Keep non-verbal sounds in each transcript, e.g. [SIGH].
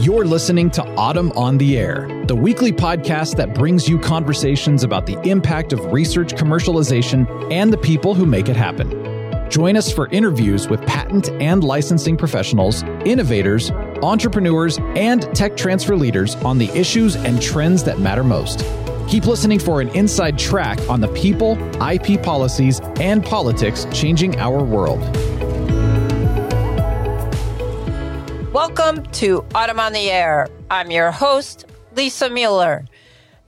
You're listening to AUTM on the Air, the weekly podcast that brings you conversations about the impact of research commercialization and the people who make it happen. Join us for interviews with patent and licensing professionals, innovators, entrepreneurs, and tech transfer leaders on the issues and trends that matter most. Keep listening for an inside track on the people, IP policies, and politics changing our world. Welcome to AUTM on the Air. I'm your host, Lisa Mueller.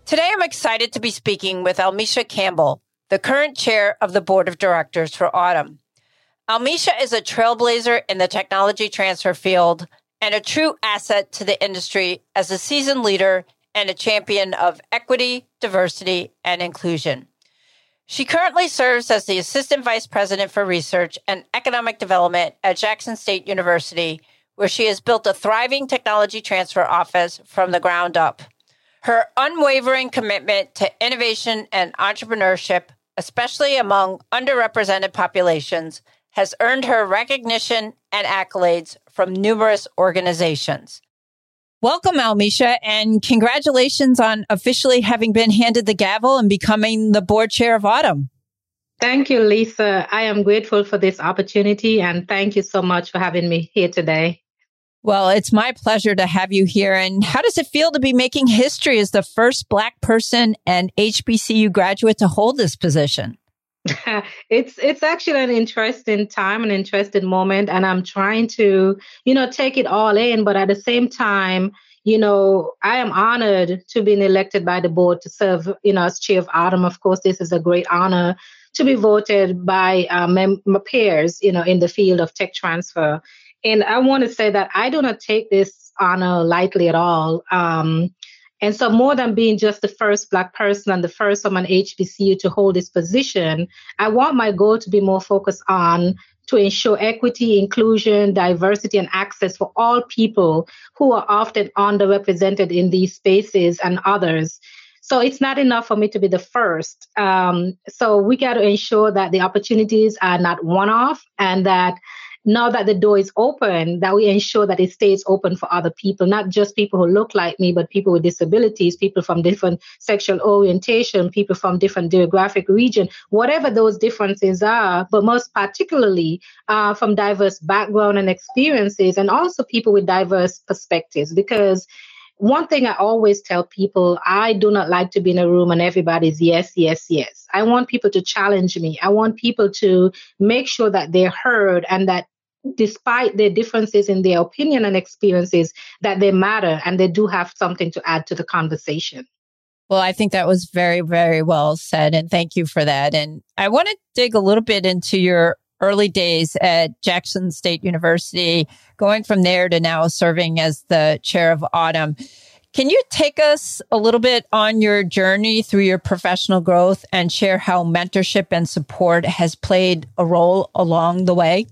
Today I'm excited to be speaking with Almesha Campbell, the current chair of the board of directors for AUTM. Almesha is a trailblazer in the technology transfer field and a true asset to the industry as a seasoned leader and a champion of equity, diversity, and inclusion. She currently serves as the Assistant Vice President for Research and Economic Development at Jackson State University, where she has built a thriving technology transfer office from the ground up. Her unwavering commitment to innovation and entrepreneurship, especially among underrepresented populations, has earned her recognition and accolades from numerous organizations. Welcome, Almesha, and congratulations on officially having been handed the gavel and becoming the board chair of AUTM. Thank you, Lisa. I am grateful for this opportunity and thank you so much for having me here today. Well, it's my pleasure to have you here. And how does it feel to be making history as the first Black person and HBCU graduate to hold this position? [LAUGHS] it's it's actually an interesting time, an interesting moment, and I'm trying to, you know, take it all in, but at the same time, you know, I am honored to be elected by the board to serve, you know, as chair of AUTM. Of course, this is a great honor to be voted by uh, mem- my peers, you know, in the field of tech transfer. And I want to say that I do not take this honor lightly at all. Um, and so, more than being just the first Black person and the first from an HBCU to hold this position, I want my goal to be more focused on to ensure equity, inclusion, diversity, and access for all people who are often underrepresented in these spaces and others. So it's not enough for me to be the first. Um, so we got to ensure that the opportunities are not one off and that now that the door is open, that we ensure that it stays open for other people, not just people who look like me, but people with disabilities, people from different sexual orientation, people from different geographic region, whatever those differences are, but most particularly uh, from diverse background and experiences, and also people with diverse perspectives, because one thing I always tell people I do not like to be in a room and everybody's yes, yes, yes. I want people to challenge me. I want people to make sure that they're heard and that despite their differences in their opinion and experiences, that they matter and they do have something to add to the conversation. Well, I think that was very, very well said. And thank you for that. And I want to dig a little bit into your early days at Jackson State University, going from there to now serving as the chair of AUTM. Can you take us a little bit on your journey through your professional growth and share how mentorship and support has played a role along the way?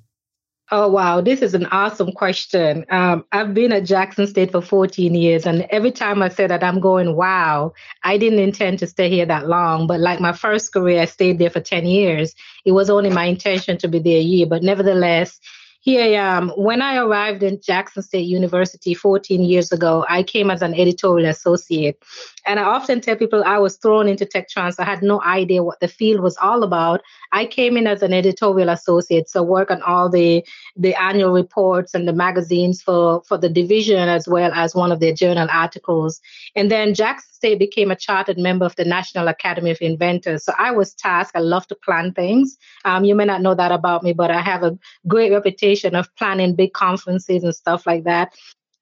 Oh, wow. This is an awesome question. Um, I've been at Jackson State for 14 years, and every time I say that, I'm going, wow, I didn't intend to stay here that long. But like my first career, I stayed there for 10 years. It was only my intention to be there a year, but nevertheless, here I am. When I arrived in Jackson State University 14 years ago, I came as an editorial associate. And I often tell people I was thrown into tech transfer. I had no idea what the field was all about. I came in as an editorial associate, so work on all the the annual reports and the magazines for, for the division as well as one of their journal articles. And then Jackson State became a chartered member of the National Academy of Inventors. So I was tasked, I love to plan things. Um, you may not know that about me, but I have a great reputation of planning big conferences and stuff like that.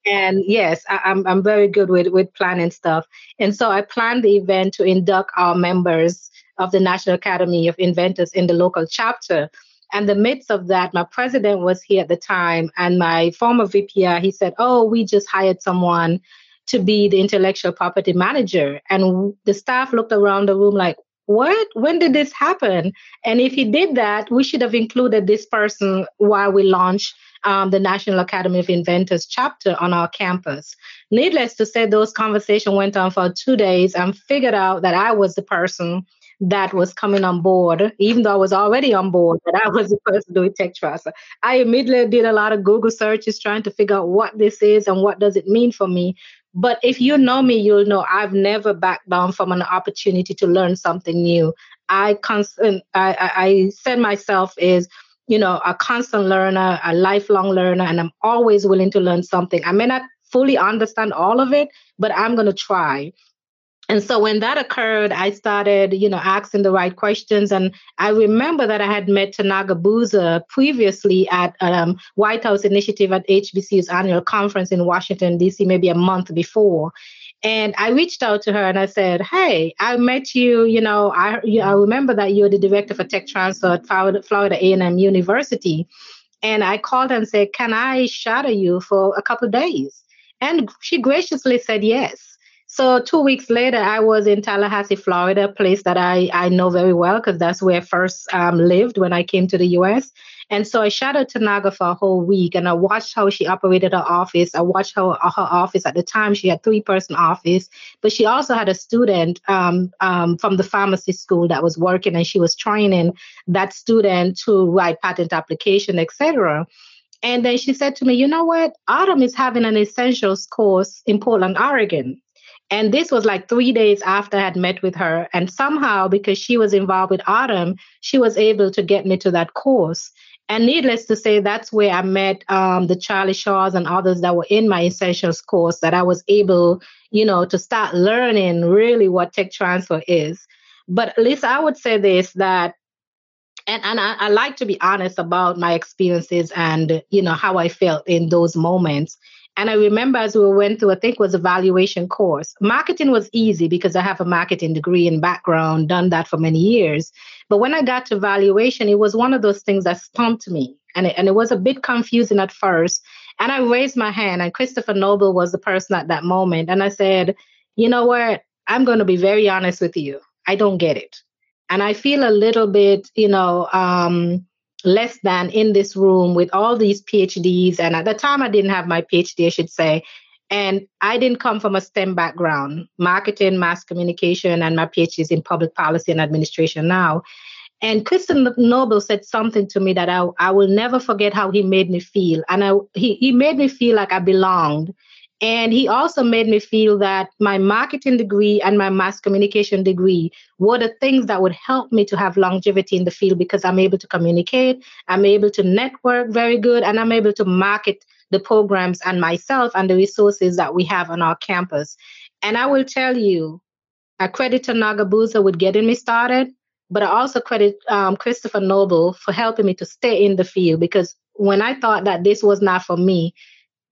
And yes, I, am I'm, I'm very good with, with planning stuff. And so I planned the event to induct our members of the National Academy of Inventors in the local chapter. And the midst of that, my president was here at the time, and my former VPR, uh, he said, Oh, we just hired someone to be the intellectual property manager. And the staff looked around the room like, what? When did this happen? And if he did that, we should have included this person while we launched um, the National Academy of Inventors chapter on our campus. Needless to say, those conversations went on for two days and figured out that I was the person that was coming on board, even though I was already on board, that I was the person doing tech transfer. I immediately did a lot of Google searches trying to figure out what this is and what does it mean for me. But if you know me, you'll know I've never backed down from an opportunity to learn something new. I constant I, I, I said myself is you know a constant learner, a lifelong learner, and I'm always willing to learn something. I may not fully understand all of it, but I'm going to try. And so when that occurred, I started, you know, asking the right questions. And I remember that I had met Tanaga Boozer previously at um, White House Initiative at HBCU's annual conference in Washington, D.C., maybe a month before. And I reached out to her and I said, Hey, I met you. You know, I, you, I remember that you're the director for tech transfer at Florida A&M University. And I called and said, Can I shadow you for a couple days? And she graciously said yes. So two weeks later, I was in Tallahassee, Florida, a place that I, I know very well because that's where I first um, lived when I came to the U.S. And so I shadowed Tanaga for a whole week and I watched how she operated her office. I watched how her office at the time, she had three person office, but she also had a student um, um, from the pharmacy school that was working and she was training that student to write patent application, etc. And then she said to me, you know what? AUTM is having an essentials course in Portland, Oregon. And this was like three days after I had met with her. And somehow, because she was involved with AUTM, she was able to get me to that course. And needless to say, that's where I met um, the Charlie Shaws and others that were in my essentials course that I was able, you know, to start learning really what tech transfer is. But Lisa, I would say this that and and I, I, like to be honest about my experiences and you know how I felt in those moments. And I remember as we went through, I think was a valuation course. Marketing was easy because I have a marketing degree and background, done that for many years. But when I got to valuation, it was one of those things that stumped me. And it, and it was a bit confusing at first. And I raised my hand, and Christopher Noble was the person at that moment. And I said, you know what? I'm going to be very honest with you. I don't get it and I feel a little bit, you know, um, less than in this room with all these PhDs. And at the time, I didn't have my PhD, I should say. And I didn't come from a STEM background, marketing, mass communication, and my PhD is in public policy and administration now. And Christopher Noble said something to me that I, I will never forget how he made me feel. And I, he, he made me feel like I belonged and he also made me feel that my marketing degree and my mass communication degree were the things that would help me to have longevity in the field because I'm able to communicate, I'm able to network very good, and I'm able to market the programs and myself and the resources that we have on our campus. And I will tell you, I credit Tanaga Boozer with getting me started, but I also credit um, Christopher Noble for helping me to stay in the field because when I thought that this was not for me,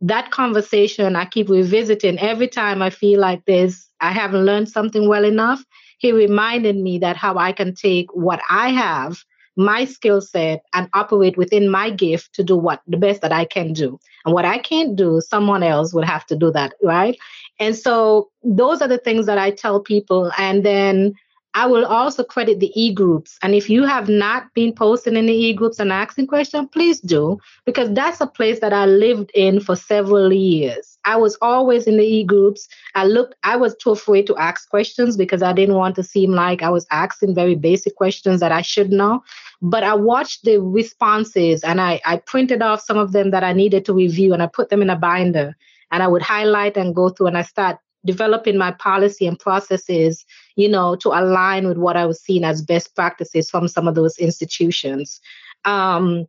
that conversation I keep revisiting every time I feel like this, I haven't learned something well enough. He reminded me that how I can take what I have, my skill set, and operate within my gift to do what the best that I can do. And what I can't do, someone else would have to do that, right? And so those are the things that I tell people. And then I will also credit the e-groups. And if you have not been posting in the e-groups and asking questions, please do, because that's a place that I lived in for several years. I was always in the e-groups. I looked, I was too afraid to ask questions because I didn't want to seem like I was asking very basic questions that I should know. But I watched the responses and I, I printed off some of them that I needed to review and I put them in a binder and I would highlight and go through and I start developing my policy and processes, you know, to align with what I was seeing as best practices from some of those institutions. Um,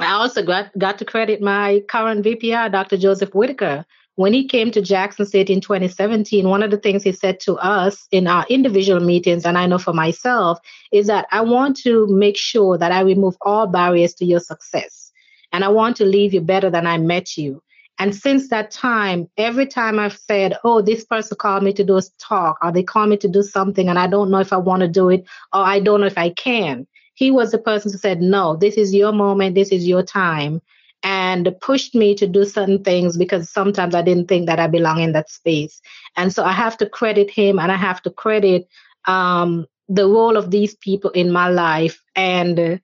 I also got, got to credit my current VPR, Dr. Joseph Whitaker. When he came to Jackson State in 2017, one of the things he said to us in our individual meetings, and I know for myself, is that I want to make sure that I remove all barriers to your success. And I want to leave you better than I met you. And since that time, every time I've said, oh, this person called me to do a talk, or they call me to do something, and I don't know if I want to do it, or I don't know if I can, he was the person who said, no, this is your moment, this is your time, and pushed me to do certain things because sometimes I didn't think that I belong in that space. And so I have to credit him and I have to credit um, the role of these people in my life. And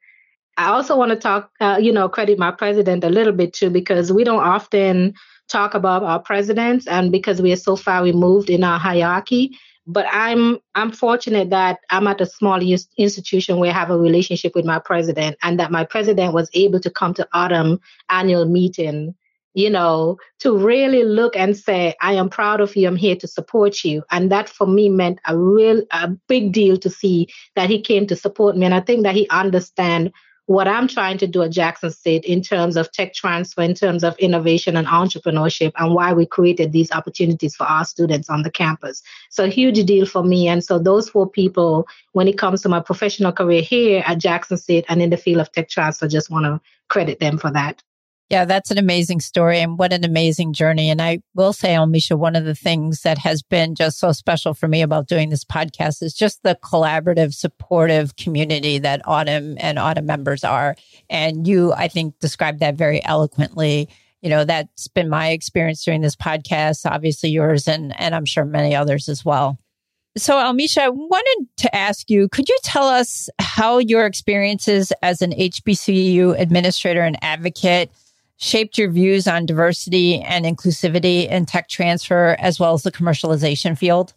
I also want to talk, uh, you know, credit my president a little bit too, because we don't often talk about our presidents and because we are so far removed in our hierarchy. but I'm I'm fortunate that I'm at a small institution where I have a relationship with my president, and that my president was able to come to AUTM annual meeting you know, to really look and say, I am proud of you. I'm here to support you. And that for me meant a real, a big deal to see that he came to support me. And I think that he understand what I'm trying to do at Jackson State in terms of tech transfer, in terms of innovation and entrepreneurship, and why we created these opportunities for our students on the campus. So, a huge deal for me. And so, those four people, when it comes to my professional career here at Jackson State and in the field of tech transfer, just want to credit them for that. Yeah, that's an amazing story and what an amazing journey. And I will say, Almesha, one of the things that has been just so special for me about doing this podcast is just the collaborative, supportive community that AUTM and AUTM members are. And you, I think, described that very eloquently. You know, that's been my experience during this podcast, obviously yours, and, and I'm sure many others as well. So, Almesha, I wanted to ask you could you tell us how your experiences as an HBCU administrator and advocate shaped your views on diversity and inclusivity in tech transfer as well as the commercialization field?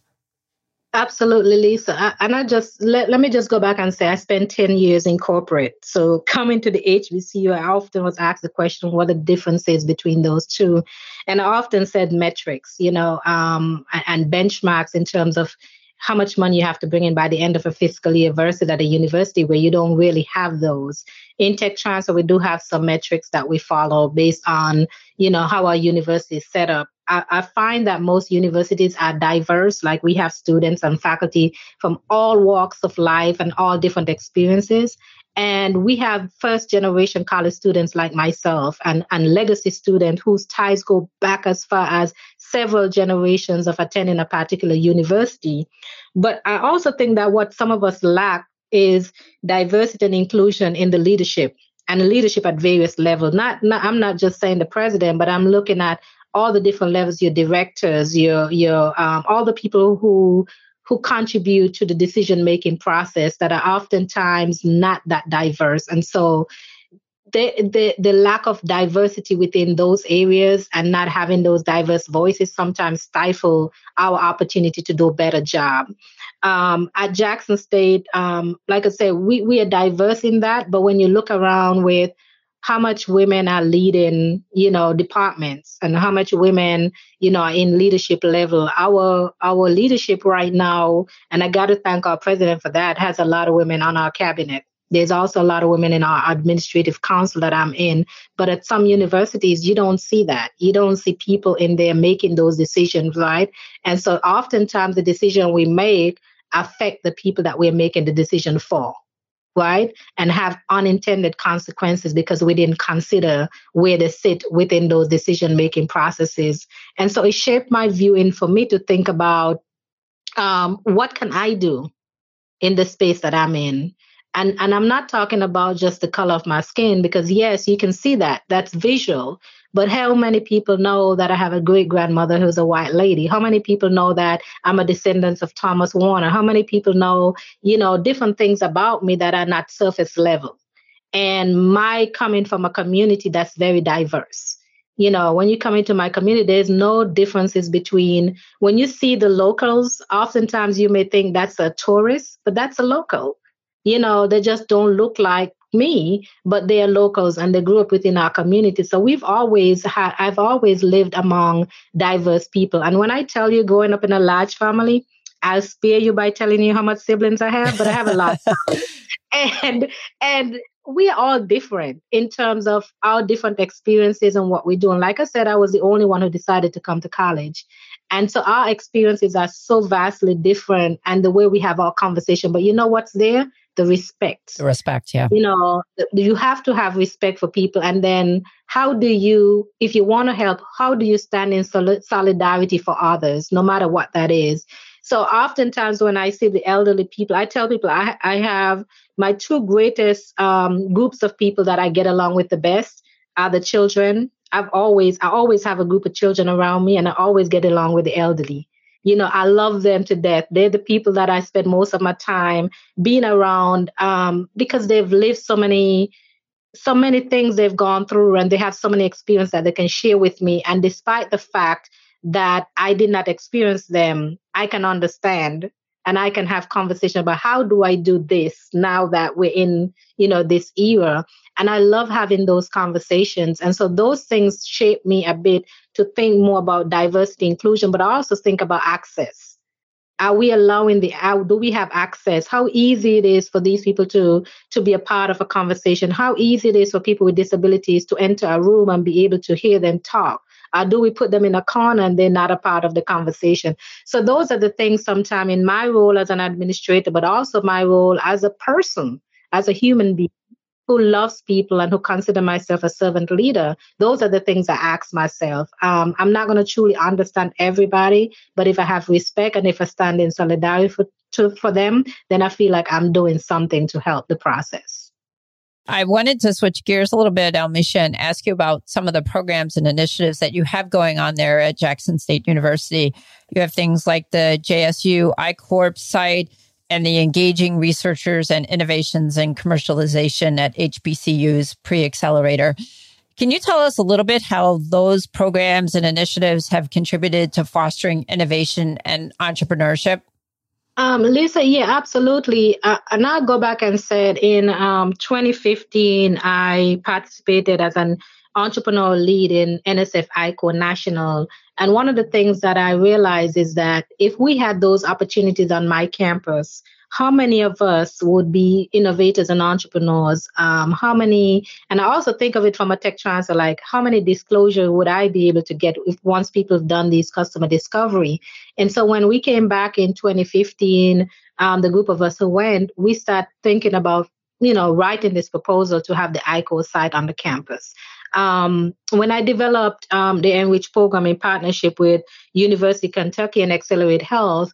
Absolutely, Lisa. I, and I just let, let me just go back and say I spent 10 years in corporate. So coming to the HBCU, I often was asked the question what the difference is between those two. And I often said metrics, you know, um, and benchmarks in terms of how much money you have to bring in by the end of a fiscal year versus at a university where you don't really have those. In tech transfer, we do have some metrics that we follow based on, you know, how our university is set up. I, I find that most universities are diverse, like we have students and faculty from all walks of life and all different experiences. And we have first generation college students like myself and, and legacy students whose ties go back as far as several generations of attending a particular university. But I also think that what some of us lack is diversity and inclusion in the leadership and leadership at various levels. Not, not I'm not just saying the president, but I'm looking at all the different levels, your directors, your your um, all the people who who contribute to the decision making process that are oftentimes not that diverse. And so the, the, the lack of diversity within those areas and not having those diverse voices sometimes stifle our opportunity to do a better job. Um, at Jackson State, um, like I said, we, we are diverse in that, but when you look around with how much women are leading, you know, departments and how much women, you know, are in leadership level. Our our leadership right now, and I got to thank our president for that, has a lot of women on our cabinet. There's also a lot of women in our administrative council that I'm in, but at some universities you don't see that. You don't see people in there making those decisions, right? And so oftentimes the decision we make affect the people that we're making the decision for right? And have unintended consequences because we didn't consider where they sit within those decision making processes. And so it shaped my viewing for me to think about um, what can I do in the space that I'm in? And, and I'm not talking about just the color of my skin because, yes, you can see that. That's visual. But how many people know that I have a great grandmother who's a white lady? How many people know that I'm a descendant of Thomas Warner? How many people know, you know, different things about me that are not surface level? And my coming from a community that's very diverse. You know, when you come into my community, there's no differences between when you see the locals, oftentimes you may think that's a tourist, but that's a local. You know, they just don't look like me, but they are locals and they grew up within our community. So we've always had, I've always lived among diverse people. And when I tell you growing up in a large family, I'll spare you by telling you how much siblings I have, but I have a lot. [LAUGHS] and and we are all different in terms of our different experiences and what we do. And like I said, I was the only one who decided to come to college. And so our experiences are so vastly different and the way we have our conversation. But you know what's there? The respect. The respect, yeah. You know, you have to have respect for people. And then how do you, if you want to help, how do you stand in solidarity for others, no matter what that is? So oftentimes when I see the elderly people, I tell people I, I have my two greatest um, groups of people that I get along with the best are the children. I've always, I always have a group of children around me and I always get along with the elderly you know, I love them to death. They're the people that I spend most of my time being around um, because they've lived so many, so many things they've gone through, and they have so many experiences that they can share with me. And despite the fact that I did not experience them, I can understand and I can have conversation about how do I do this now that we're in, you know, this era. And I love having those conversations. And so those things shape me a bit to think more about diversity inclusion, but I also think about access. Are we allowing the how do we have access? How easy it is for these people to to be a part of a conversation? How easy it is for people with disabilities to enter a room and be able to hear them talk? Or do we put them in a corner and they're not a part of the conversation? So those are the things sometimes in my role as an administrator, but also my role as a person, as a human being who loves people and who consider myself a servant leader, those are the things I ask myself. Um, I'm not going to truly understand everybody, but if I have respect and if I stand in solidarity for, to, for them, then I feel like I'm doing something to help the process. I wanted to switch gears a little bit, Almesha, and ask you about some of the programs and initiatives that you have going on there at Jackson State University. You have things like the JSU I-Corps site and the engaging researchers and innovations and commercialization at HBCU's pre accelerator. Can you tell us a little bit how those programs and initiatives have contributed to fostering innovation and entrepreneurship? Um, Lisa, yeah, absolutely. Uh, and I'll go back and said in um, 2015, I participated as an entrepreneur lead in NSF I-Corps National. And one of the things that I realized is that if we had those opportunities on my campus, how many of us would be innovators and entrepreneurs? Um, how many, and I also think of it from a tech transfer, like how many disclosure would I be able to get if once people have done these customer discovery? And so when we came back in 2015, um, the group of us who went, we start thinking about, you know, writing this proposal to have the I-Corps site on the campus. Um, when I developed um, the Enrich program in partnership with University of Kentucky and Accelerate Health,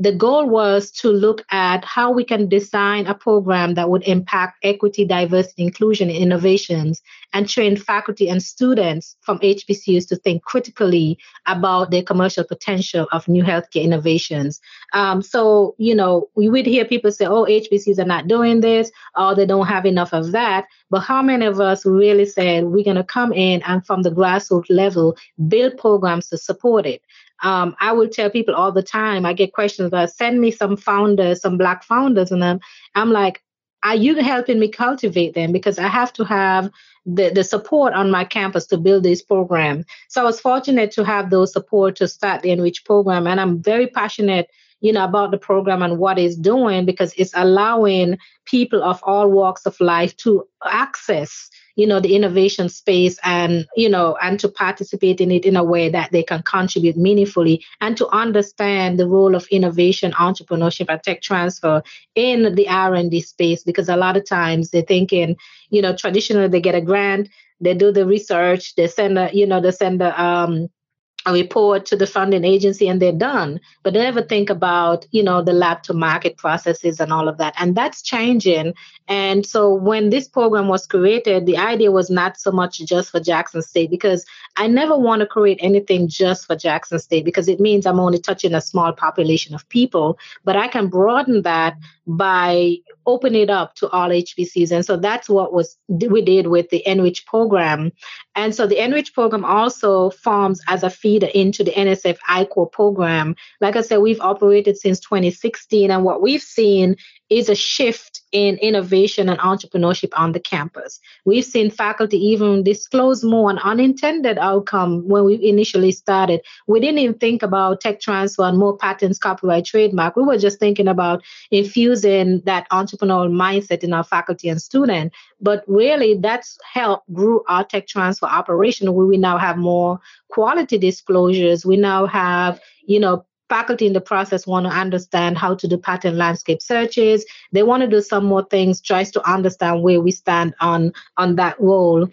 the goal was to look at how we can design a program that would impact equity, diversity, inclusion, and innovations, and train faculty and students from HBCUs to think critically about the commercial potential of new healthcare innovations. Um, so, you know, we would hear people say, oh, HBCUs are not doing this, or they don't have enough of that. But how many of us really said we're going to come in and from the grassroots level build programs to support it? Um, I will tell people all the time, I get questions about send me some founders, some black founders, and I'm, I'm like, are you helping me cultivate them? Because I have to have the, the support on my campus to build this program. So I was fortunate to have those support to start the Enrich program. And I'm very passionate, you know, about the program and what it's doing because it's allowing people of all walks of life to access you know the innovation space and you know and to participate in it in a way that they can contribute meaningfully and to understand the role of innovation entrepreneurship and tech transfer in the r&d space. Because a lot of times they're thinking you know traditionally they get a grant they do the research they send a you know they send a um a report to the funding agency and they're done. But they never think about you know the lab to market processes and all of that. And that's changing. And so when this program was created the idea was not so much just for jackson state because i never want to create anything just for jackson state because it means i'm only touching a small population of people. But i can broaden that by opening it up to all HBCUs and so that's what was we did with the enrich program and so the enrich program also forms as a feeder into the NSF I-Corps program. Like I said, we've operated since 2016, and what we've seen is a shift in innovation and entrepreneurship on the campus. We've seen faculty even disclose more an unintended outcome when we initially started. We didn't even think about tech transfer and more patents, copyright, trademark. We were just thinking about infusing that entrepreneurial mindset in our faculty and student. But really, that's helped grew our tech transfer operation where we now have more quality disclosures. We now have, you know, faculty in the process want to understand how to do patent landscape searches. They want to do some more things, tries to understand where we stand on on that role.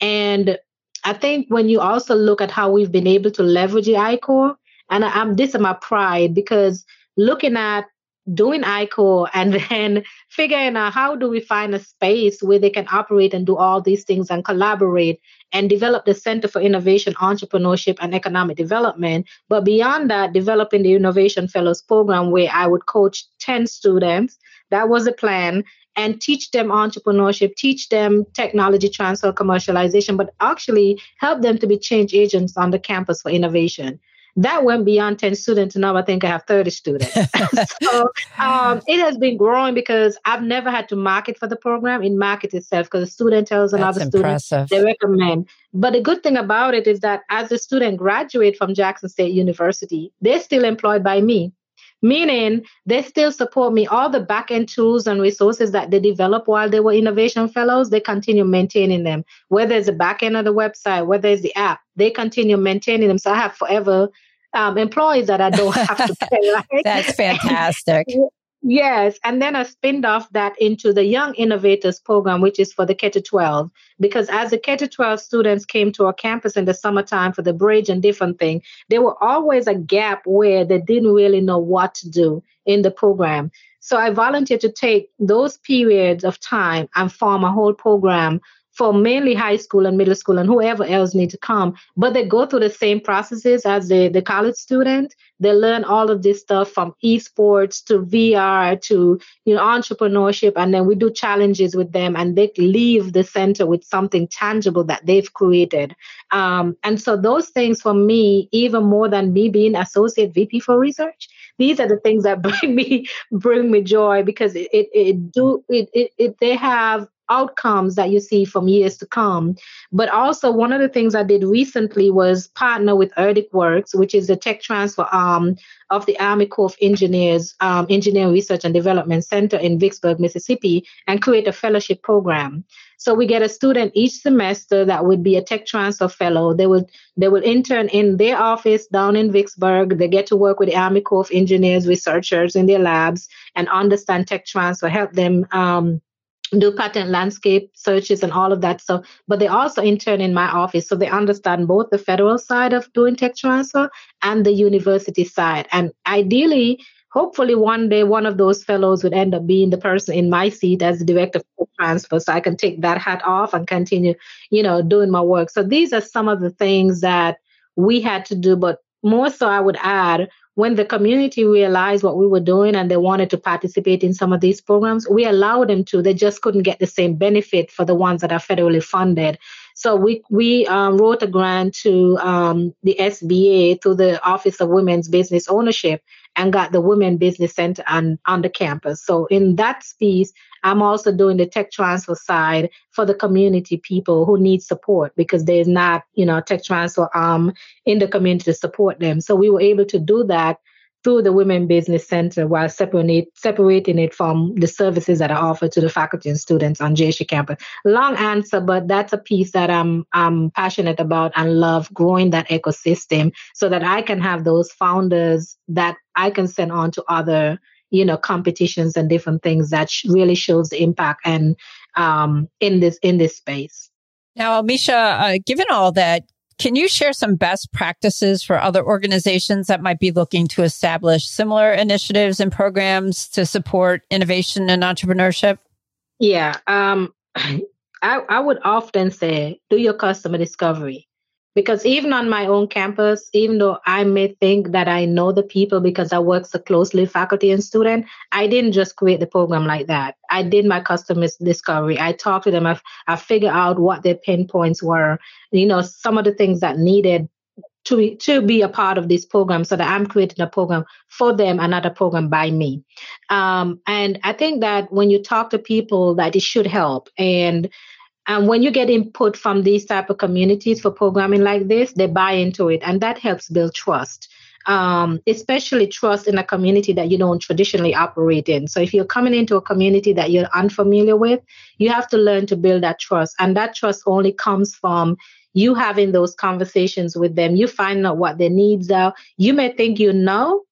And I think when you also look at how we've been able to leverage the I-Corps, and I'm this is my pride because looking at doing I-Corps and [LAUGHS] then figuring out how do we find a space where they can operate and do all these things and collaborate and develop the Center for Innovation, Entrepreneurship, and Economic Development. But beyond that, developing the Innovation Fellows Program where I would coach 10 students. That was the plan. And teach them entrepreneurship, teach them technology transfer, commercialization, but actually help them to be change agents on the campus for innovation. That went beyond 10 students. Now I think I have 30 students. [LAUGHS] so um, it has been growing because I've never had to market for the program. It markets itself because the student tells another student they recommend. But the good thing about it is that as the student graduate from Jackson State University, they're still employed by me meaning they still support me. All the back end tools and resources that they develop while they were innovation fellows, they continue maintaining them. Whether it's the back end of the website, whether it's the app, they continue maintaining them. So I have forever um, employees that I don't have to [LAUGHS] pay. Right? That's fantastic. [LAUGHS] Yes, and then I spinned off that into the Young Innovators Program, which is for the K 12. Because as the K 12 students came to our campus in the summertime for the bridge and different thing, there were always a gap where they didn't really know what to do in the program. So I volunteered to take those periods of time and form a whole program for mainly high school and middle school and whoever else need to come. But they go through the same processes as the, the college student. They learn all of this stuff from esports to vr to you know entrepreneurship. And then we do challenges with them and they leave the center with something tangible that they've created. Um, and so those things for me even more than me being associate vp for research these are the things that [LAUGHS] bring me bring me joy because it, it, it do it, it, it they have outcomes that you see from years to come. But also, one of the things I did recently was partner with ERDCWERX, which is the tech transfer arm of the Army Corps of Engineers um, Engineering Research and Development Center in Vicksburg, Mississippi, and create a fellowship program. So we get a student each semester that would be a tech transfer fellow. They would they would intern in their office down in Vicksburg. They get to work with the Army Corps of Engineers researchers in their labs and understand tech transfer, help them um, do patent landscape searches and all of that stuff. But they also intern in my office, so they understand both the federal side of doing tech transfer and the university side. And ideally, hopefully one day one of those fellows would end up being the person in my seat as the director of transfer so i can take that hat off and continue you know doing my work so these are some of the things that we had to do but more so i would add when the community realized what we were doing and they wanted to participate in some of these programs, we allowed them to. They just couldn't get the same benefit for the ones that are federally funded. So we we um, wrote a grant to um, the SBA through the Office of Women's Business Ownership and got the Women Business Center on, on the campus. So in that piece, I'm also doing the tech transfer side for the community people who need support because there's not, you know, tech transfer um in the community to support them. So we were able to do that through the Women Business Center while separating, separating it from the services that are offered to the faculty and students on JSU campus. Long answer, but that's a piece that I'm, I'm passionate about and love growing that ecosystem so that I can have those founders that I can send on to other you know competitions and different things that sh- really shows the impact and um, in this in this space. Now, Amisha, uh, given all that, can you share some best practices for other organizations that might be looking to establish similar initiatives and programs to support innovation and entrepreneurship? Yeah, um, [CLEARS THROAT] I, I would often say do your customer discovery because even on my own campus even though i may think that i know the people because i work so closely faculty and student i didn't just create the program like that. I did my customer discovery. I talked to them. I, I figured out what their pain points were you know some of the things that needed to be, to be a part of this program so that I'm creating a program for them, another program by me. Um, and I think that when you talk to people that it should help and and when you get input from these type of communities for programming like this, they buy into it, and that helps build trust. Um, especially trust in a community that you don't traditionally operate in. So if you're coming into a community that you're unfamiliar with, you have to learn to build that trust, and that trust only comes from you having those conversations with them. You find out what their needs are. You may think you know,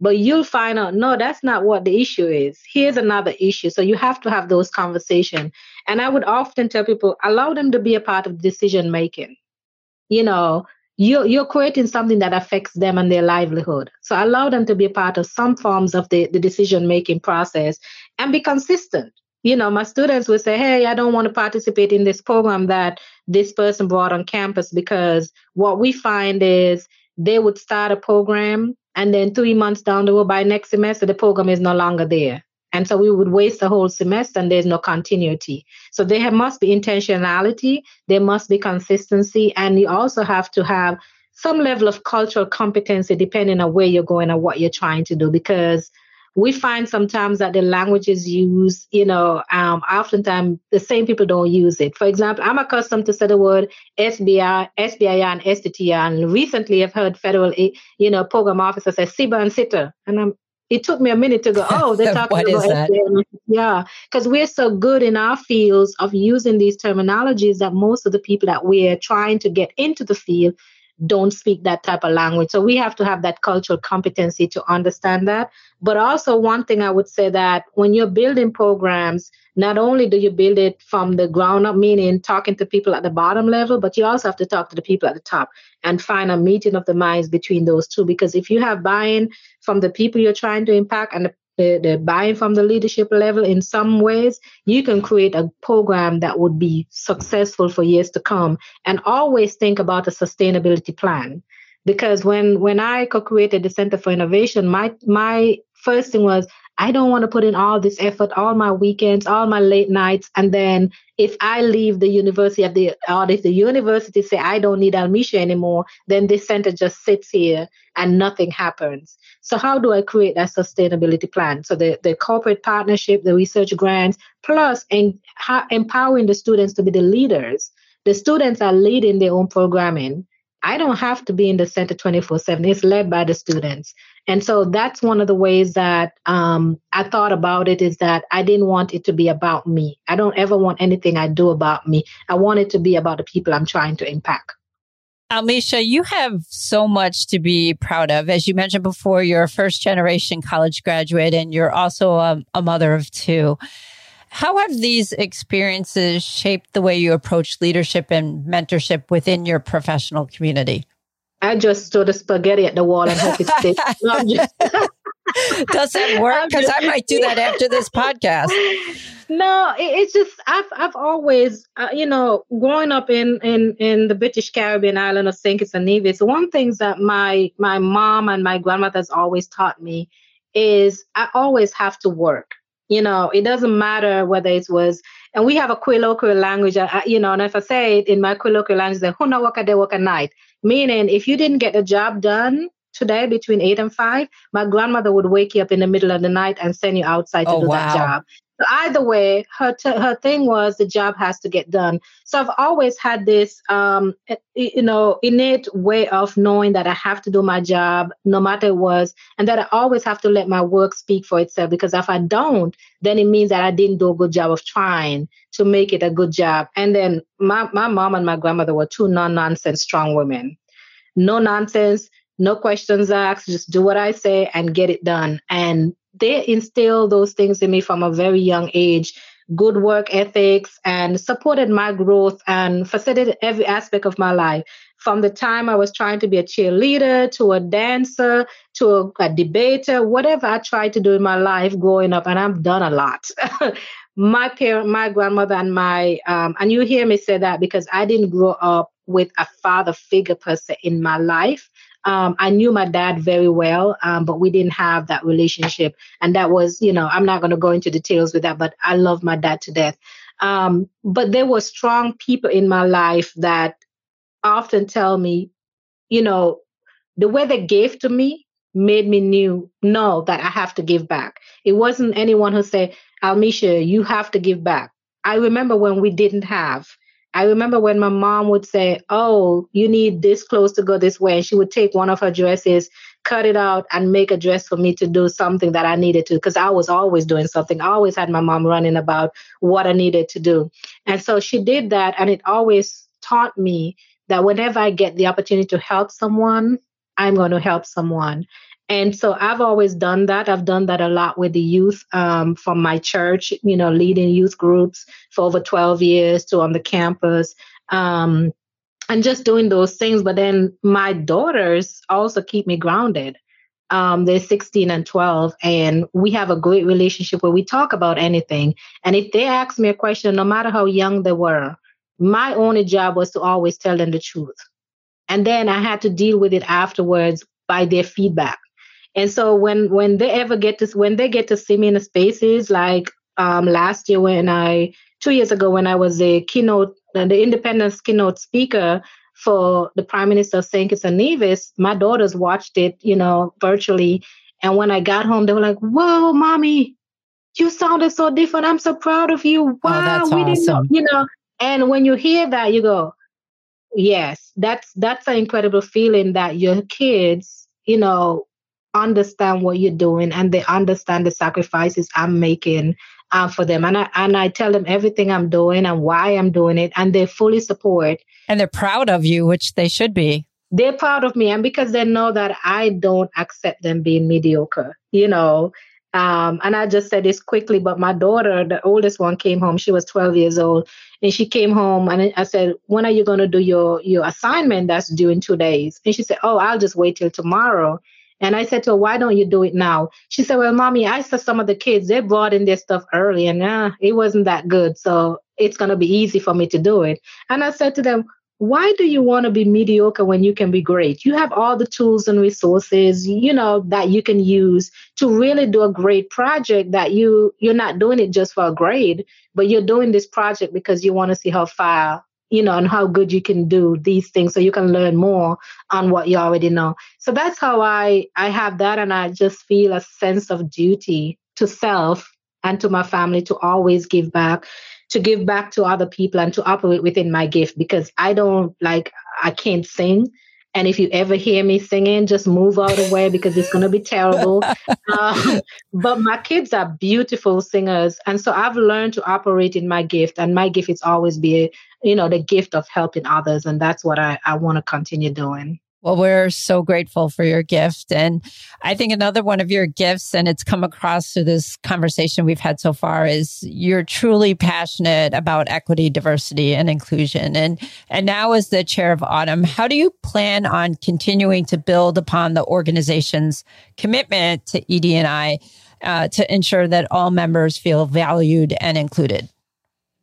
but you'll find out, no, that's not what the issue is. Here's another issue. So you have to have those conversations. And I would often tell people, allow them to be a part of decision making. You know, you're, you're creating something that affects them and their livelihood. So allow them to be a part of some forms of the, the decision making process and be consistent. You know, my students would say, Hey, I don't want to participate in this program that this person brought on campus because what we find is they would start a program and then three months down the road, by next semester, the program is no longer there. And so we would waste the whole semester and there's no continuity. So there must be intentionality, there must be consistency, and you also have to have some level of cultural competency depending on where you're going and what you're trying to do because we find sometimes that the languages used, you know, um, oftentimes the same people don't use it. For example, I'm accustomed to say the word SBIR, SBIR and STTR, and recently I've heard federal, eh, you know, program officers say SIBA and SITA, and I'm it took me a minute to go, [LAUGHS] oh, they're talking about SBIR. Yeah, because we're so good in our fields of using these terminologies that most of the people that we're trying to get into the field don't speak that type of language. So we have to have that cultural competency to understand that. But also, one thing I would say that when you're building programs, not only do you build it from the ground up, meaning talking to people at the bottom level, but you also have to talk to the people at the top and find a meeting of the minds between those two. Because if you have buy in from the people you're trying to impact and the the, the buying from the leadership level in some ways, you can create a program that would be successful for years to come. And always think about a sustainability plan. Because when when I co-created the Center for Innovation, my my first thing was I don't want to put in all this effort, all my weekends, all my late nights, and then if I leave the university of the or if the university say I don't need Almesha anymore, then this center just sits here and nothing happens. So how do I create that sustainability plan? So the, the corporate partnership, the research grants, plus ha- empowering the students to be the leaders. The students are leading their own programming. I don't have to be in the center 24 7. It's led by the students. And so that's one of the ways that um, I thought about it is that I didn't want it to be about me. I don't ever want anything I do about me. I want it to be about the people I'm trying to impact. Almesha, you have so much to be proud of. As you mentioned before, you're a first generation college graduate and you're also a, a mother of two. How have these experiences shaped the way you approach leadership and mentorship within your professional community? I just throw the spaghetti at the wall and hope it sticks. No, [LAUGHS] Does that [LAUGHS] work? Because I might do that after this podcast. No, it, it's just I've I've always uh, you know growing up in in in the British Caribbean island of Saint Kitts and Nevis. One things that my my mom and my grandmother's always taught me is I always have to work. You know, it doesn't matter whether it was, and we have a colloquial language, uh, you know, and if I say it in my colloquial language, the huna waka de waka night, meaning if you didn't get the job done today between eight and five, my grandmother would wake you up in the middle of the night and send you outside to oh, do wow. that job either way, her t- her thing was the job has to get done. So I've always had this, um, you know, innate way of knowing that I have to do my job no matter what, and that I always have to let my work speak for itself. Because if I don't, then it means that I didn't do a good job of trying to make it a good job. And then my my mom and my grandmother were two non nonsense strong women, no nonsense. No questions asked, just do what I say and get it done. And they instill those things in me from a very young age good work ethics and supported my growth and facilitated every aspect of my life from the time I was trying to be a cheerleader to a dancer to a, a debater, whatever I tried to do in my life growing up, and I've done a lot. [LAUGHS] my parent, my grandmother, and my um, and you hear me say that because I didn't grow up with a father figure per se in my life. Um, I knew my dad very well, um, but we didn't have that relationship. And that was, you know, I'm not going to go into details with that, but I love my dad to death. Um, but there were strong people in my life that often tell me, you know, the way they gave to me made me knew know that I have to give back. It wasn't anyone who said, Almesha, you have to give back. I remember when we didn't have. I remember when my mom would say, Oh, you need this clothes to go this way. And she would take one of her dresses, cut it out, and make a dress for me to do something that I needed to, because I was always doing something. I always had my mom running about what I needed to do. And so she did that. And it always taught me that whenever I get the opportunity to help someone, I'm going to help someone. And so I've always done that. I've done that a lot with the youth um, from my church, you know, leading youth groups for over 12 years to on the campus. Um, and just doing those things. But then my daughters also keep me grounded. Um, they're 16 and 12, and we have a great relationship where we talk about anything. And if they ask me a question, no matter how young they were, my only job was to always tell them the truth. And then I had to deal with it afterwards by their feedback. And so when when they ever get to when they get to see me in the spaces like um, last year when I two years ago when I was a keynote the independence keynote speaker for the Prime Minister of St. Kitts and Nevis, my daughters watched it, you know, virtually. And when I got home, they were like, whoa, mommy, you sounded so different. I'm so proud of you. Oh, wow, oh, we didn't you know. And when you hear that, you go, yes, that's that's an incredible feeling that your kids, you know, understand what you're doing and they understand the sacrifices I'm making uh, for them. And I and I tell them everything I'm doing and why I'm doing it, and they fully support. And they're proud of you, which they should be. They're proud of me, and because they know that I don't accept them being mediocre, you know. Um, and I just said this quickly, but my daughter, the oldest one, came home. She was 12 years old, and she came home, and I said, "When are you going to do your your assignment that's due in two days?" And she said, "Oh, I'll just wait till tomorrow." And I said to her, why don't you do it now? She said, well, mommy, I saw some of the kids, they brought in their stuff early and uh, it wasn't that good. So it's going to be easy for me to do it. And I said to them, why do you want to be mediocre when you can be great? You have all the tools and resources, you know, that you can use to really do a great project that you you're not doing it just for a grade, but you're doing this project because you want to see how far you know, and how good you can do these things so you can learn more on what you already know. So that's how I I have that and I just feel a sense of duty to self and to my family to always give back, to give back to other people and to operate within my gift because I don't like I can't sing. And if you ever hear me singing, just move out of the way because it's going to be terrible. um, [LAUGHS] but my kids are beautiful singers. And so I've learned to operate in my gift. And my gift is always be you know, the gift of helping others. And that's what I, I want to continue doing. Well, we're so grateful for your gift. And I think another one of your gifts, and it's come across through this conversation we've had so far, is you're truly passionate about equity, diversity, and inclusion. And, and now as the chair of AUTM, how do you plan on continuing to build upon the organization's commitment to ED&I uh, to ensure that all members feel valued and included?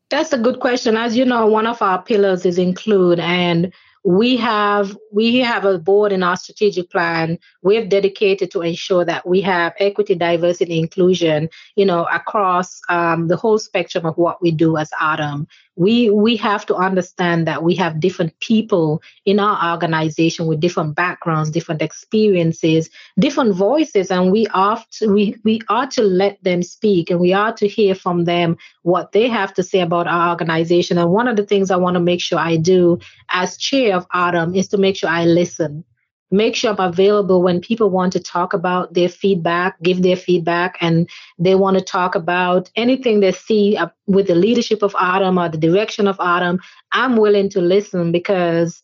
That's a good question. As you know, one of our pillars is include, and we have we have a board in our strategic plan we've dedicated to ensure that we have equity diversity inclusion you know across um, the whole spectrum of what we do as AUTM we we have to understand that we have different people in our organization with different backgrounds different experiences different voices and we ought to, we we ought to let them speak and we ought to hear from them what they have to say about our organization. And one of the things i want to make sure i do as chair of AUTM is to make sure i listen make sure I'm available when people want to talk about their feedback, give their feedback, and they want to talk about anything they see with the leadership of AUTM or the direction of AUTM. I'm willing to listen because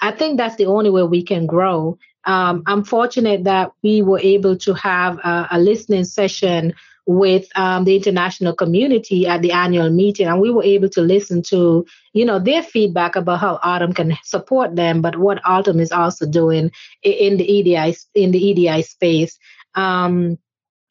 I think that's the only way we can grow. Um, I'm fortunate that we were able to have a, a listening session with um, the international community at the annual meeting, and we were able to listen to, you know, their feedback about how AUTM can support them, but what AUTM is also doing in the EDI in the EDI space. Um,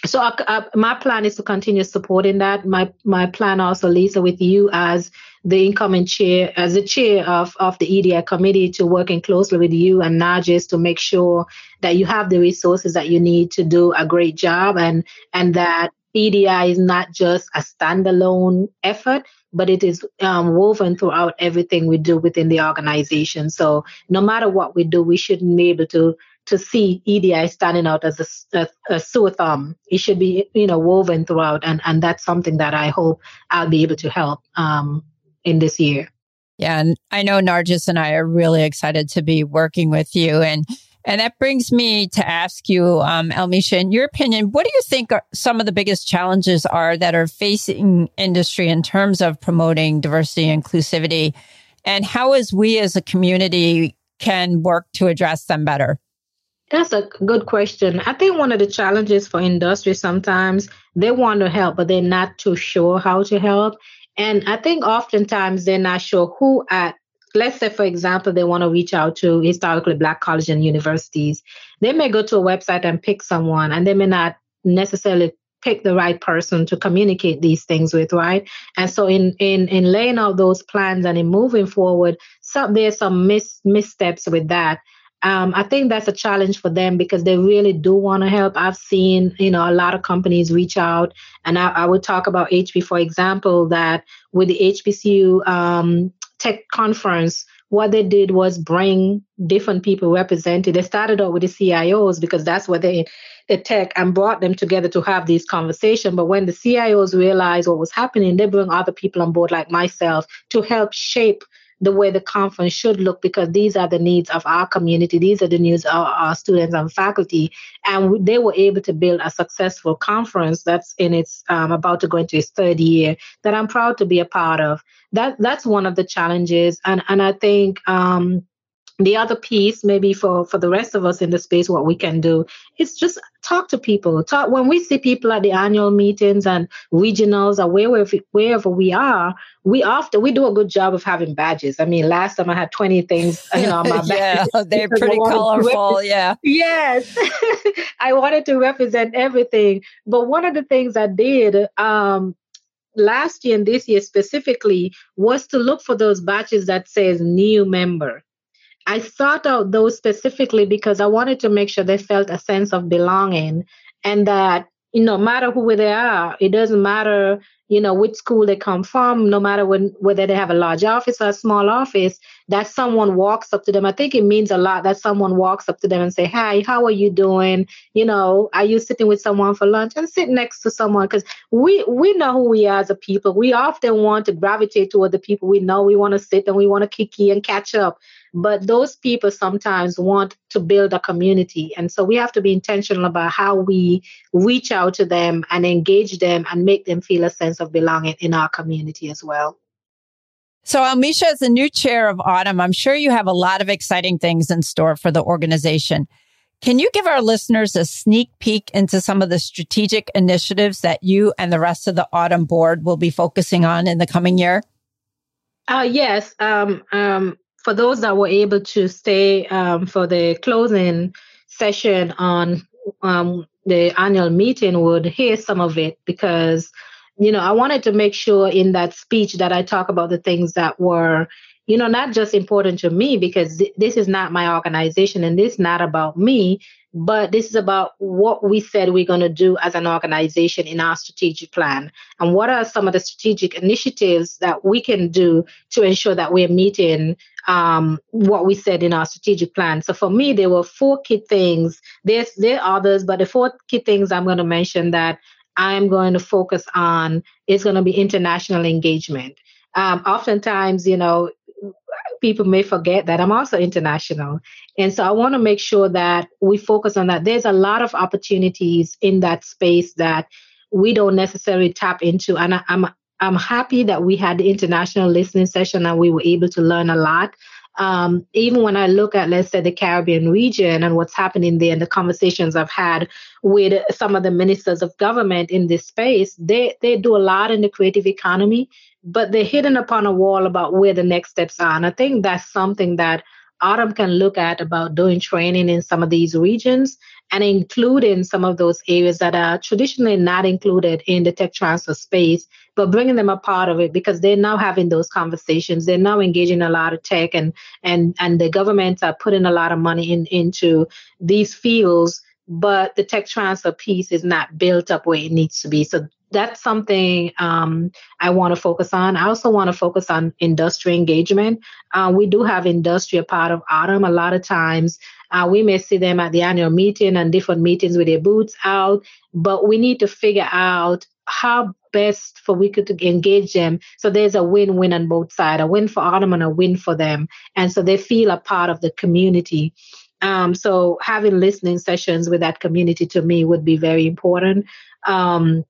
so I, I, my plan is to continue supporting that. My my plan also, Lisa, with you as the incoming chair, as the chair of, of the EDI committee, to working closely with you and Nargis to make sure that you have the resources that you need to do a great job, and and that EDI is not just a standalone effort, but it is um, woven throughout everything we do within the organization. So no matter what we do, we shouldn't be able to to see EDI standing out as a, a, a sore thumb. It should be, you know, woven throughout, and and that's something that I hope I'll be able to help um, in this year. Yeah, and I know Nargis and I are really excited to be working with you and and that brings me to ask you, um, Almesha, in your opinion, what do you think are some of the biggest challenges are that are facing industry in terms of promoting diversity and inclusivity? And how is we as a community can work to address them better? That's a good question. I think one of the challenges for industry sometimes they want to help, but they're not too sure how to help. And I think oftentimes they're not sure who at let's say, for example, they want to reach out to historically black colleges and universities, they may go to a website and pick someone, and they may not necessarily pick the right person to communicate these things with, right? And so in in in laying out those plans and in moving forward, some there's some mis missteps with that. Um, I think that's a challenge for them because they really do want to help. I've seen, you know, a lot of companies reach out, and I, I would talk about HP, for example, that with the HBCU um, tech conference, what they did was bring different people represented. They started out with the CIOs because that's what they the tech and brought them together to have these conversations. But when the CIOs realized what was happening, they bring other people on board like myself to help shape the way the conference should look because these are the needs of our community. These are the needs of our students and faculty. And they were able to build a successful conference that's in its um, about to go into its third year that I'm proud to be a part of. That that's one of the challenges. And and I think um, the other piece maybe for for the rest of us in the space what we can do is just talk to people. Talk when we see people at the annual meetings and regionals or wherever wherever we are we often we do a good job of having badges. I mean last time i had 20 things you know on my [LAUGHS] yeah [LAUGHS] they're [LAUGHS] pretty colorful yeah. Yes. I wanted to represent everything. But one of the things i did um last year and this year specifically was to look for those batches that says new member. I sought out those specifically because I wanted to make sure they felt a sense of belonging and that, you know, no matter who they are, it doesn't matter, you know, which school they come from, no matter when, whether they have a large office or a small office, that someone walks up to them. I think it means a lot that someone walks up to them and say, Hi, how are you doing? You know, are you sitting with someone for lunch? And sit next to someone because we we know who we are as a people. We often want to gravitate toward the people we know. We want to sit and we want to kiki and catch up. But those people sometimes want to build a community. And so we have to be intentional about how we reach out to them and engage them and make them feel a sense of belonging in our community as well. So, Almesha, is the new chair of AUTM, I'm sure you have a lot of exciting things in store for the organization. Can you give our listeners a sneak peek into some of the strategic initiatives that you and the rest of the AUTM board will be focusing on in the coming year? Uh, yes. Um, um, for those that were able to stay um, for the closing session on um, the annual meeting would hear some of it because you know i wanted to make sure in that speech that i talk about the things that were you know not just important to me because th- this is not my organization and this is not about me but this is about what we said we're going to do as an organization in our strategic plan. And what are some of the strategic initiatives that we can do to ensure that we're meeting um, what we said in our strategic plan? So for me there were four key things. There's there are others but the four key things i'm going to mention that i'm going to focus on is going to be international engagement. Um, oftentimes you know people may forget that I'm also international. And so I want to make sure that we focus on that. There's a lot of opportunities in that space that we don't necessarily tap into. And I, I'm I'm happy that we had the international listening session and we were able to learn a lot. Um, even when I look at, let's say, the Caribbean region and what's happening there and the conversations I've had with some of the ministers of government in this space, they, they do a lot in the creative economy but they're hidden upon a wall about where the next steps are. And I think that's something that Autumn can look at about doing training in some of these regions and including some of those areas that are traditionally not included in the tech transfer space, but bringing them a part of it because they're now having those conversations. They're now engaging a lot of tech and and and the governments are putting a lot of money in into these fields but the tech transfer piece is not built up where it needs to be. So that's something um, I want to focus on. I also want to focus on industry engagement. Uh, we do have industry a part of AUTM. A lot of times uh, we may see them at the annual meeting and different meetings with their boots out, but we need to figure out how best for we could engage them so there's a win-win on both sides a win for AUTM and a win for them and so they feel a part of the community um, so having listening sessions with that community to me would be very important um,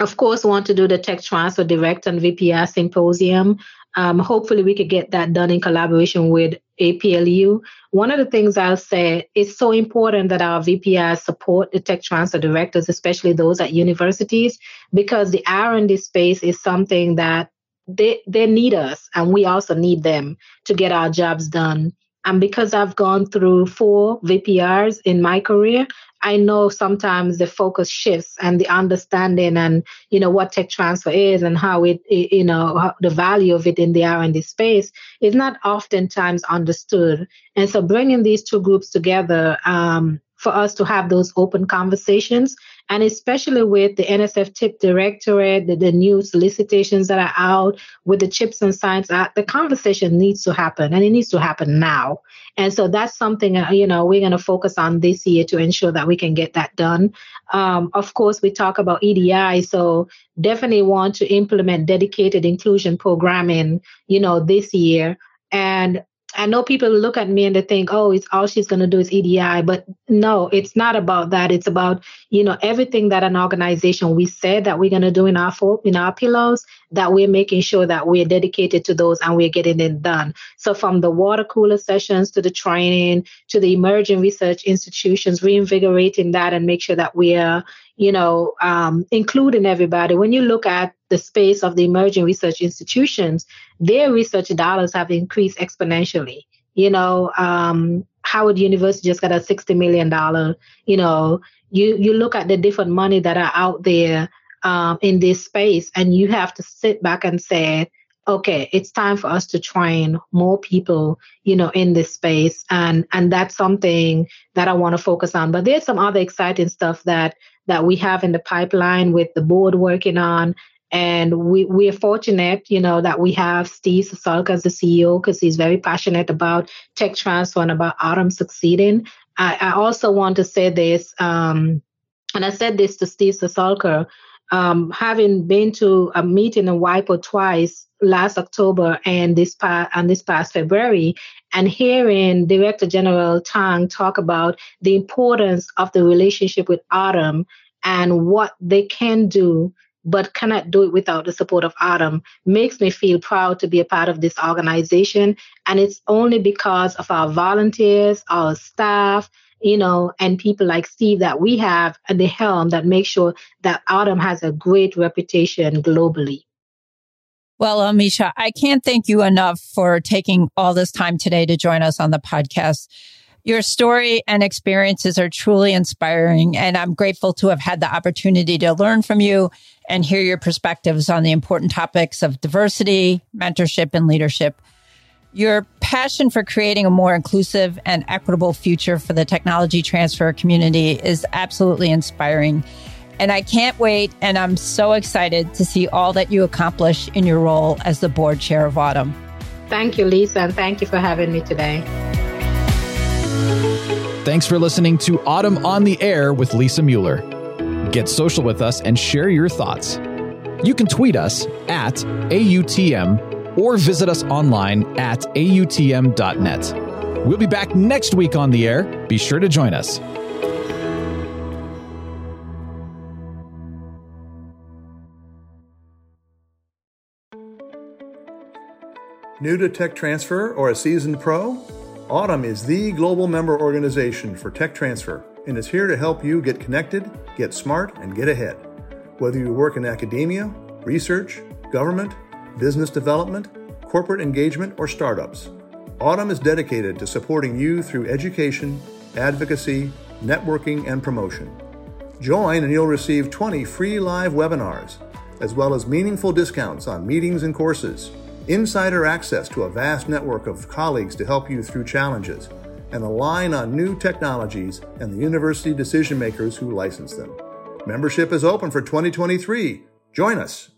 of course, want to do the tech transfer direct and VPR symposium. Um, hopefully, we could get that done in collaboration with APLU. One of the things I'll say is so important that our VPR support the tech transfer directors, especially those at universities, because the R&D space is something that they they need us, and we also need them to get our jobs done. And because I've gone through four VPRs in my career, I know sometimes the focus shifts and the understanding and you know what tech transfer is and how it, you know the value of it in the R&D space is not oftentimes understood. And so bringing these two groups together um, for us to have those open conversations. And especially with the NSF TIP Directorate, the, the new solicitations that are out with the Chips and Science Act, the conversation needs to happen and it needs to happen now. And so that's something, uh, you know, we're going to focus on this year to ensure that we can get that done. Um, of course, we talk about EDI, so definitely want to implement dedicated inclusion programming, you know, this year. And I know people look at me and they think, oh, it's all she's going to do is EDI. But no, it's not about that. It's about, you know, everything that an organization we said that we're going to do in our in our pillars, that we're making sure that we're dedicated to those and we're getting it done. So from the water cooler sessions to the training to the emerging research institutions, reinvigorating that and make sure that we're, you know, um, including everybody. When you look at the space of the emerging research institutions, their research dollars have increased exponentially. You know, um, Howard University just got a $60 million, you know, you, you look at the different money that are out there um, in this space and you have to sit back and say, okay, it's time for us to train more people, you know, in this space. And, and that's something that I want to focus on. But there's some other exciting stuff that, that we have in the pipeline with the board working on. And we, we are fortunate, you know, that we have Steve Susalka as the CEO because he's very passionate about tech transfer and about AUTM succeeding. I, I also want to say this, um, and I said this to Steve Susalka, um, having been to a meeting in WIPO twice last October and this past and this past February, and hearing Director General Tang talk about the importance of the relationship with AUTM and what they can do but cannot do it without the support of AUTM makes me feel proud to be a part of this organization. And it's only because of our volunteers, our staff, you know, and people like Steve that we have at the helm that make sure that AUTM has a great reputation globally. Well, Almesha, I can't thank you enough for taking all this time today to join us on the podcast. Your story and experiences are truly inspiring, and I'm grateful to have had the opportunity to learn from you and hear your perspectives on the important topics of diversity, mentorship, and leadership. Your passion for creating a more inclusive and equitable future for the technology transfer community is absolutely inspiring. And I can't wait, and I'm so excited to see all that you accomplish in your role as the board chair of AUTM. Thank you, Lisa, and thank you for having me today. Thanks for listening to AUTM on the Air with Lisa Mueller. Get social with us and share your thoughts. You can tweet us at AUTM or visit us online at autm.net. We'll be back next week on the air. Be sure to join us. New to tech transfer or a seasoned pro? AUTM is the global member organization for tech transfer and is here to help you get connected, get smart, and get ahead. Whether you work in academia, research, government, business development, corporate engagement, or startups. AUTM is dedicated to supporting you through education, advocacy, networking, and promotion. Join and you'll receive 20 free live webinars, as well as meaningful discounts on meetings and courses, insider access to a vast network of colleagues to help you through challenges, and align on new technologies and the university decision makers who license them. Membership is open for 2023. Join us